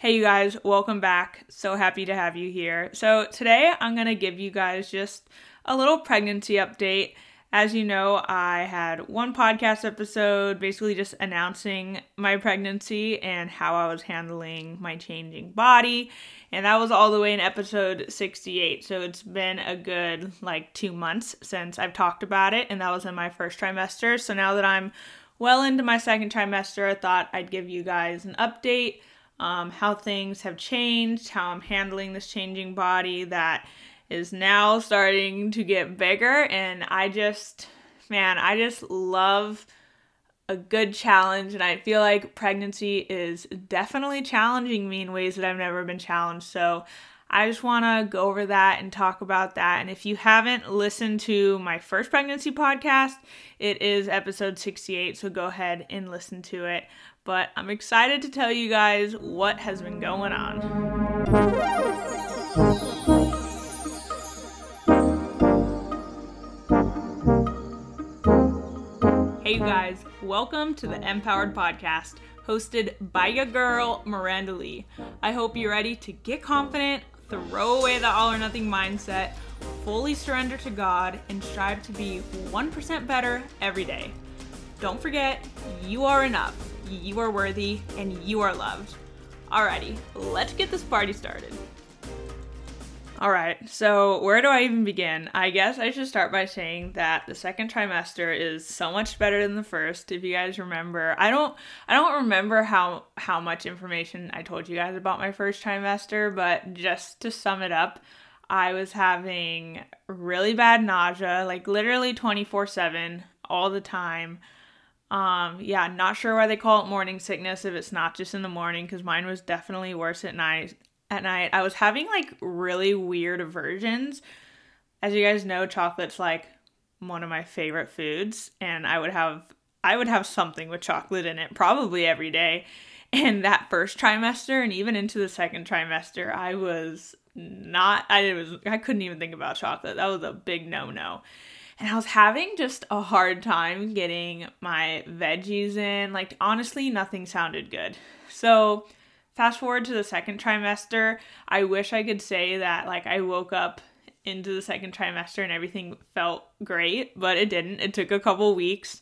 Hey, you guys, welcome back. So happy to have you here. So, today I'm going to give you guys just a little pregnancy update. As you know, I had one podcast episode basically just announcing my pregnancy and how I was handling my changing body. And that was all the way in episode 68. So it's been a good like two months since I've talked about it. And that was in my first trimester. So now that I'm well into my second trimester, I thought I'd give you guys an update um, how things have changed, how I'm handling this changing body that is now starting to get bigger. And I just, man, I just love a good challenge. And I feel like pregnancy is definitely challenging me in ways that I've never been challenged. So I just want to go over that and talk about that. And if you haven't listened to my first pregnancy podcast, it is episode 68. So go ahead and listen to it but I'm excited to tell you guys what has been going on. Hey, you guys, welcome to the Empowered Podcast, hosted by your girl, Miranda Lee. I hope you're ready to get confident, throw away the all or nothing mindset, fully surrender to God, and strive to be 1% better every day. Don't forget, you are enough you are worthy, and you are loved. Alrighty, let's get this party started. Alright, so where do I even begin? I guess I should start by saying that the second trimester is so much better than the first. If you guys remember, I don't I don't remember how how much information I told you guys about my first trimester, but just to sum it up, I was having really bad nausea, like literally 24/7 all the time. Um, yeah, not sure why they call it morning sickness if it's not just in the morning because mine was definitely worse at night. At night, I was having like really weird aversions. As you guys know, chocolate's like one of my favorite foods, and I would have I would have something with chocolate in it probably every day. And that first trimester and even into the second trimester, I was not I was I couldn't even think about chocolate. That was a big no-no and I was having just a hard time getting my veggies in. Like, honestly, nothing sounded good. So, fast forward to the second trimester, I wish I could say that, like, I woke up into the second trimester and everything felt great, but it didn't. It took a couple weeks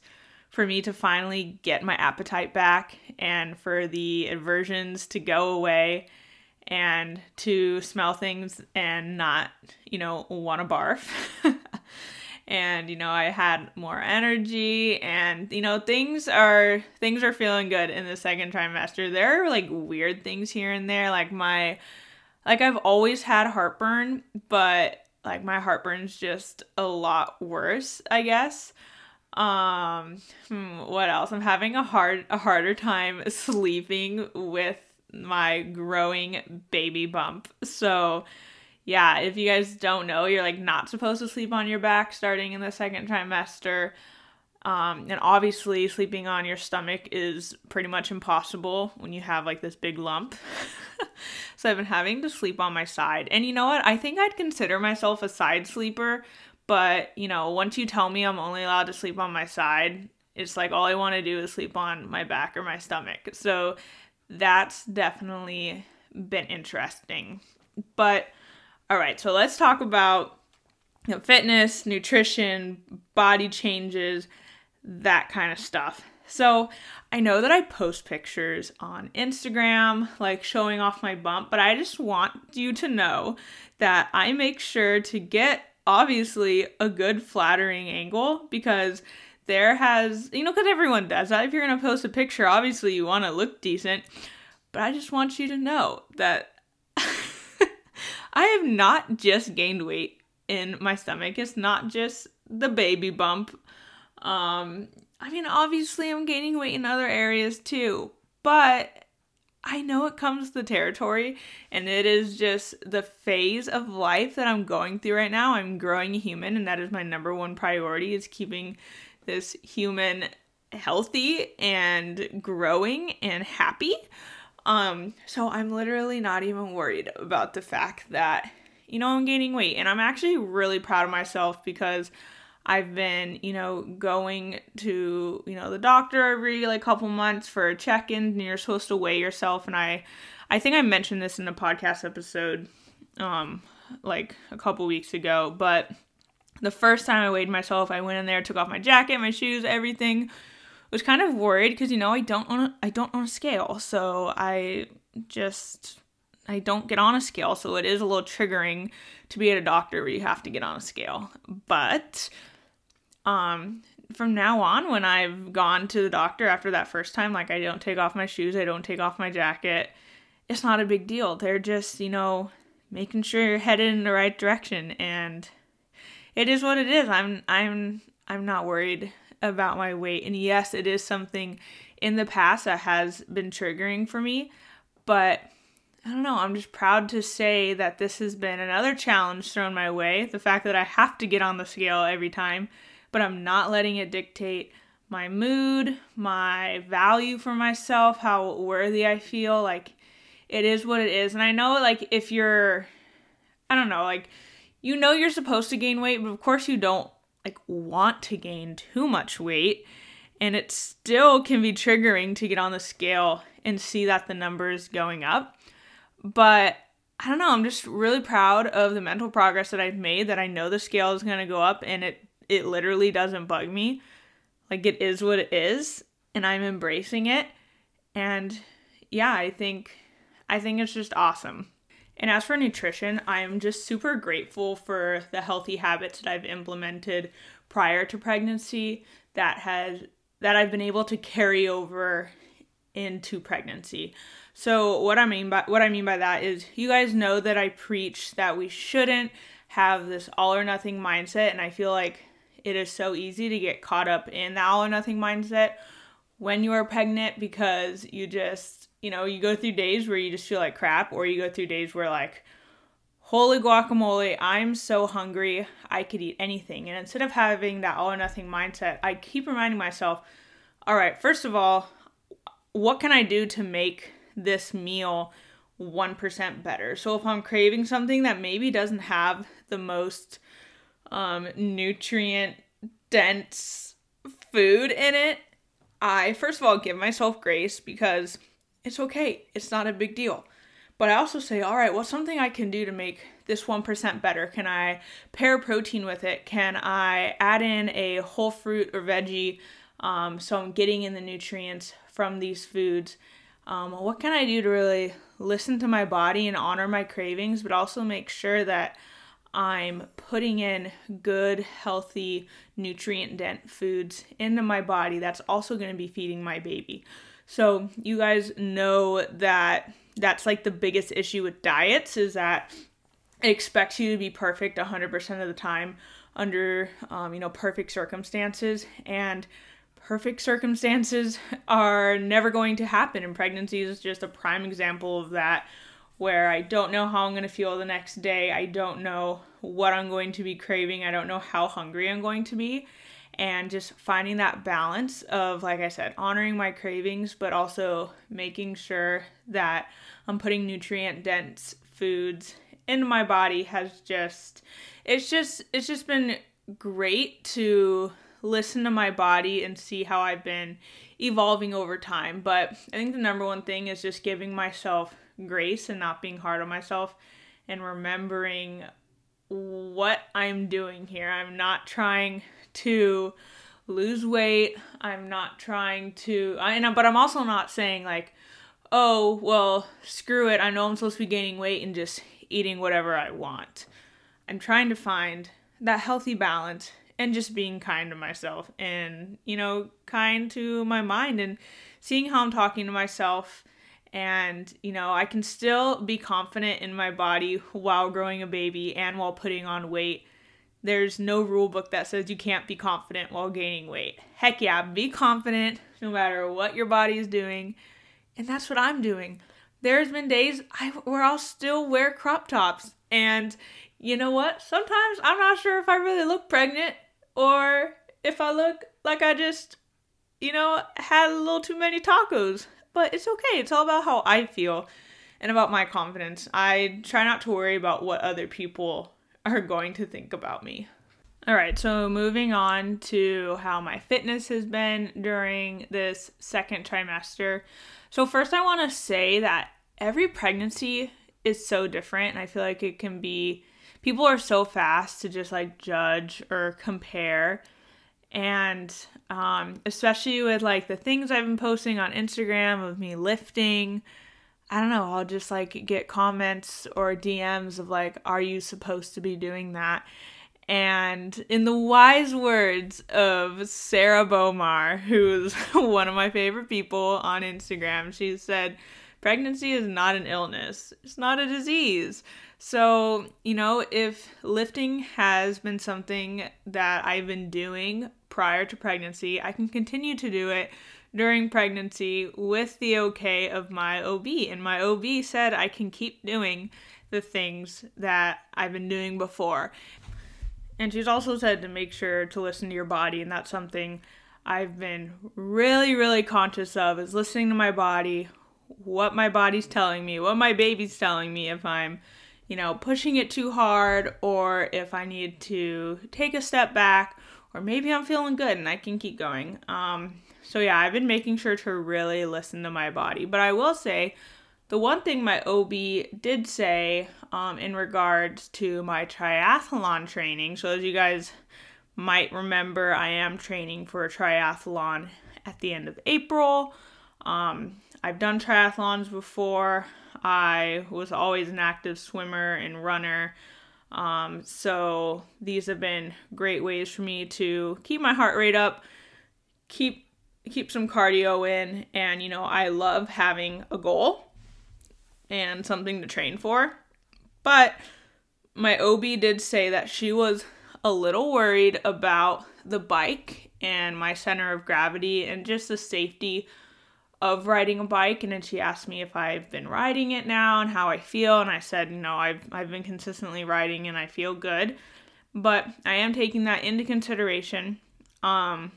for me to finally get my appetite back and for the aversions to go away and to smell things and not, you know, want to barf. and you know I had more energy and you know things are things are feeling good in the second trimester. There are like weird things here and there like my like I've always had heartburn, but like my heartburn's just a lot worse, I guess. Um hmm, what else? I'm having a hard a harder time sleeping with my growing baby bump. So yeah, if you guys don't know, you're like not supposed to sleep on your back starting in the second trimester. Um, and obviously, sleeping on your stomach is pretty much impossible when you have like this big lump. so I've been having to sleep on my side. And you know what? I think I'd consider myself a side sleeper. But, you know, once you tell me I'm only allowed to sleep on my side, it's like all I want to do is sleep on my back or my stomach. So that's definitely been interesting. But all right, so let's talk about you know, fitness, nutrition, body changes, that kind of stuff. So, I know that I post pictures on Instagram, like showing off my bump, but I just want you to know that I make sure to get obviously a good flattering angle because there has, you know, because everyone does that. If you're going to post a picture, obviously you want to look decent, but I just want you to know that I have not just gained weight in my stomach. It's not just the baby bump. Um, I mean, obviously, I'm gaining weight in other areas too, but I know it comes with the territory, and it is just the phase of life that I'm going through right now. I'm growing a human, and that is my number one priority: is keeping this human healthy and growing and happy. Um, so I'm literally not even worried about the fact that, you know, I'm gaining weight. And I'm actually really proud of myself because I've been, you know, going to, you know, the doctor every like couple months for a check-in and you're supposed to weigh yourself and I I think I mentioned this in a podcast episode um like a couple weeks ago, but the first time I weighed myself, I went in there, took off my jacket, my shoes, everything. Was kind of worried because you know I don't own a, I don't own a scale, so I just I don't get on a scale, so it is a little triggering to be at a doctor where you have to get on a scale. But um from now on when I've gone to the doctor after that first time, like I don't take off my shoes, I don't take off my jacket, it's not a big deal. They're just, you know, making sure you're headed in the right direction and it is what it is. I'm I'm I'm not worried about my weight. And yes, it is something in the past that has been triggering for me, but I don't know, I'm just proud to say that this has been another challenge thrown my way. The fact that I have to get on the scale every time, but I'm not letting it dictate my mood, my value for myself, how worthy I feel. Like, it is what it is. And I know, like, if you're, I don't know, like, you know you're supposed to gain weight, but of course you don't, like, want to gain too much weight. And it still can be triggering to get on the scale and see that the number is going up. But I don't know, I'm just really proud of the mental progress that I've made that I know the scale is going to go up and it it literally doesn't bug me. Like it is what it is and I'm embracing it. And yeah, I think I think it's just awesome. And as for nutrition, I am just super grateful for the healthy habits that I've implemented prior to pregnancy that has that I've been able to carry over into pregnancy. So what I mean by what I mean by that is you guys know that I preach that we shouldn't have this all or nothing mindset and I feel like it is so easy to get caught up in the all or nothing mindset when you are pregnant because you just, you know, you go through days where you just feel like crap, or you go through days where, like, holy guacamole, I'm so hungry, I could eat anything. And instead of having that all or nothing mindset, I keep reminding myself, all right, first of all, what can I do to make this meal 1% better? So if I'm craving something that maybe doesn't have the most um, nutrient dense food in it, I first of all give myself grace because it's okay. It's not a big deal. But I also say, all right, what's something I can do to make this 1% better? Can I pair protein with it? Can I add in a whole fruit or veggie um, so I'm getting in the nutrients from these foods? Um, what can I do to really listen to my body and honor my cravings, but also make sure that I'm putting in good, healthy, nutrient dense foods into my body that's also going to be feeding my baby. So, you guys know that that's like the biggest issue with diets is that it expects you to be perfect 100% of the time under um, you know perfect circumstances and perfect circumstances are never going to happen and pregnancy is just a prime example of that where I don't know how I'm going to feel the next day. I don't know what I'm going to be craving. I don't know how hungry I'm going to be. And just finding that balance of, like I said, honoring my cravings, but also making sure that I'm putting nutrient dense foods into my body has just, it's just, it's just been great to listen to my body and see how I've been evolving over time. But I think the number one thing is just giving myself grace and not being hard on myself and remembering what I'm doing here. I'm not trying to lose weight. I'm not trying to I know but I'm also not saying like, "Oh, well, screw it. I know I'm supposed to be gaining weight and just eating whatever I want." I'm trying to find that healthy balance and just being kind to myself and, you know, kind to my mind and seeing how I'm talking to myself and you know i can still be confident in my body while growing a baby and while putting on weight there's no rule book that says you can't be confident while gaining weight. Heck yeah be confident no matter what your body is doing. And that's what i'm doing. There's been days I, where i'll still wear crop tops. And you know what? Sometimes i'm not sure if i really look pregnant or if i look like i just you know had a little too many tacos. But it's okay. It's all about how I feel and about my confidence. I try not to worry about what other people are going to think about me. All right, so moving on to how my fitness has been during this second trimester. So, first, I want to say that every pregnancy is so different. And I feel like it can be, people are so fast to just like judge or compare. And um, especially with like the things I've been posting on Instagram of me lifting, I don't know, I'll just like get comments or DMs of like, are you supposed to be doing that? And in the wise words of Sarah Bowmar, who's one of my favorite people on Instagram, she said, Pregnancy is not an illness, it's not a disease. So, you know, if lifting has been something that I've been doing prior to pregnancy, I can continue to do it during pregnancy with the okay of my OB. And my OB said I can keep doing the things that I've been doing before. And she's also said to make sure to listen to your body, and that's something I've been really, really conscious of is listening to my body, what my body's telling me, what my baby's telling me if I'm, you know, pushing it too hard or if I need to take a step back or maybe I'm feeling good and I can keep going. Um, so yeah, I've been making sure to really listen to my body. But I will say the one thing my OB did say um, in regards to my triathlon training, so as you guys might remember, I am training for a triathlon at the end of April. Um, I've done triathlons before. I was always an active swimmer and runner. Um, so these have been great ways for me to keep my heart rate up, keep keep some cardio in, and you know, I love having a goal and something to train for. But my OB did say that she was a little worried about the bike and my center of gravity and just the safety of riding a bike. And then she asked me if I've been riding it now and how I feel. And I said no I've I've been consistently riding and I feel good. But I am taking that into consideration. Um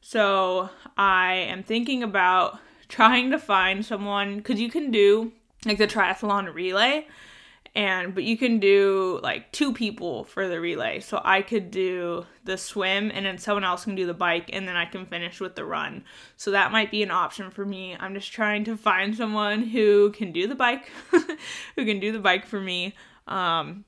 so I am thinking about trying to find someone cuz you can do like the triathlon relay and but you can do like two people for the relay. So i could do the swim and then someone else can do the bike and then i can finish with the run. So that might be an option for me. I'm just trying to find someone who can do the bike who can do the bike for me. Um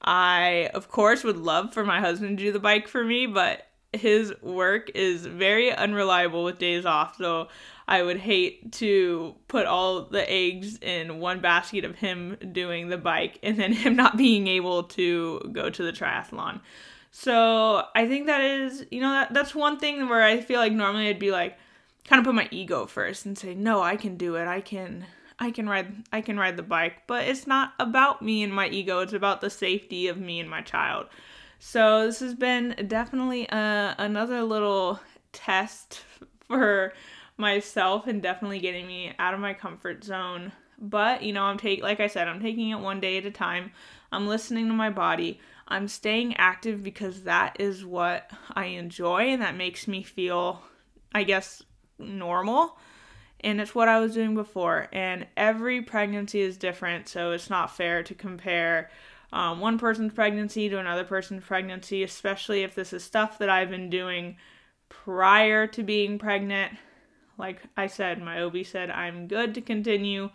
i of course would love for my husband to do the bike for me but his work is very unreliable with days off so I would hate to put all the eggs in one basket of him doing the bike and then him not being able to go to the triathlon. So I think that is, you know, that, that's one thing where I feel like normally I'd be like, kind of put my ego first and say, no, I can do it. I can, I can ride, I can ride the bike. But it's not about me and my ego. It's about the safety of me and my child. So this has been definitely uh, another little test for myself and definitely getting me out of my comfort zone. But, you know, I'm taking like I said, I'm taking it one day at a time. I'm listening to my body. I'm staying active because that is what I enjoy and that makes me feel I guess normal. And it's what I was doing before. And every pregnancy is different, so it's not fair to compare um, one person's pregnancy to another person's pregnancy, especially if this is stuff that I've been doing prior to being pregnant like I said, my OB said I'm good to continue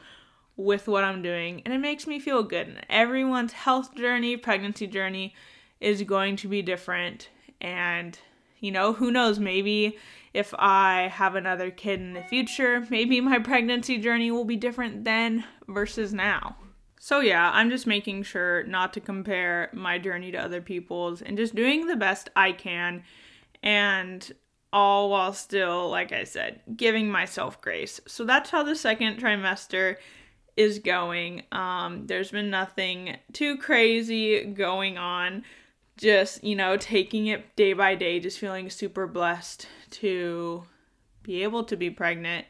with what I'm doing, and it makes me feel good. And everyone's health journey, pregnancy journey is going to be different. And, you know, who knows, maybe if I have another kid in the future, maybe my pregnancy journey will be different then versus now. So, yeah, I'm just making sure not to compare my journey to other people's and just doing the best I can. And all while still, like I said, giving myself grace. So that's how the second trimester is going. Um, there's been nothing too crazy going on. Just, you know, taking it day by day, just feeling super blessed to be able to be pregnant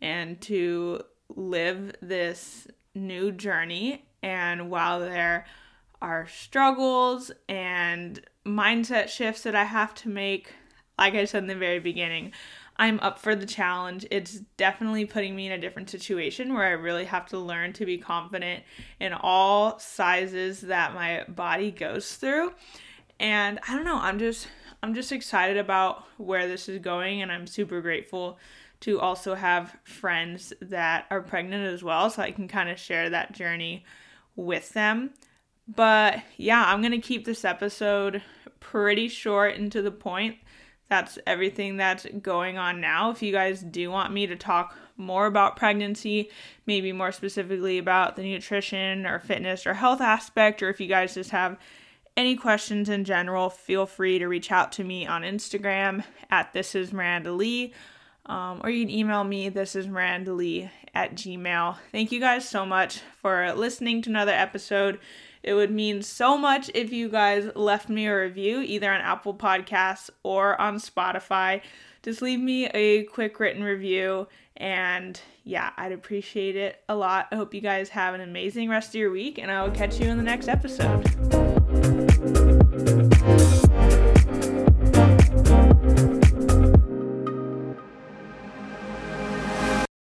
and to live this new journey. And while there are struggles and mindset shifts that I have to make, like I said in the very beginning, I'm up for the challenge. It's definitely putting me in a different situation where I really have to learn to be confident in all sizes that my body goes through. And I don't know, I'm just I'm just excited about where this is going and I'm super grateful to also have friends that are pregnant as well, so I can kind of share that journey with them. But yeah, I'm going to keep this episode pretty short and to the point. That's everything that's going on now. If you guys do want me to talk more about pregnancy, maybe more specifically about the nutrition or fitness or health aspect, or if you guys just have any questions in general, feel free to reach out to me on Instagram at this is Miranda Lee. Um, or you can email me, this is Miranda Lee at Gmail. Thank you guys so much for listening to another episode. It would mean so much if you guys left me a review either on Apple Podcasts or on Spotify. Just leave me a quick written review and yeah, I'd appreciate it a lot. I hope you guys have an amazing rest of your week and I will catch you in the next episode.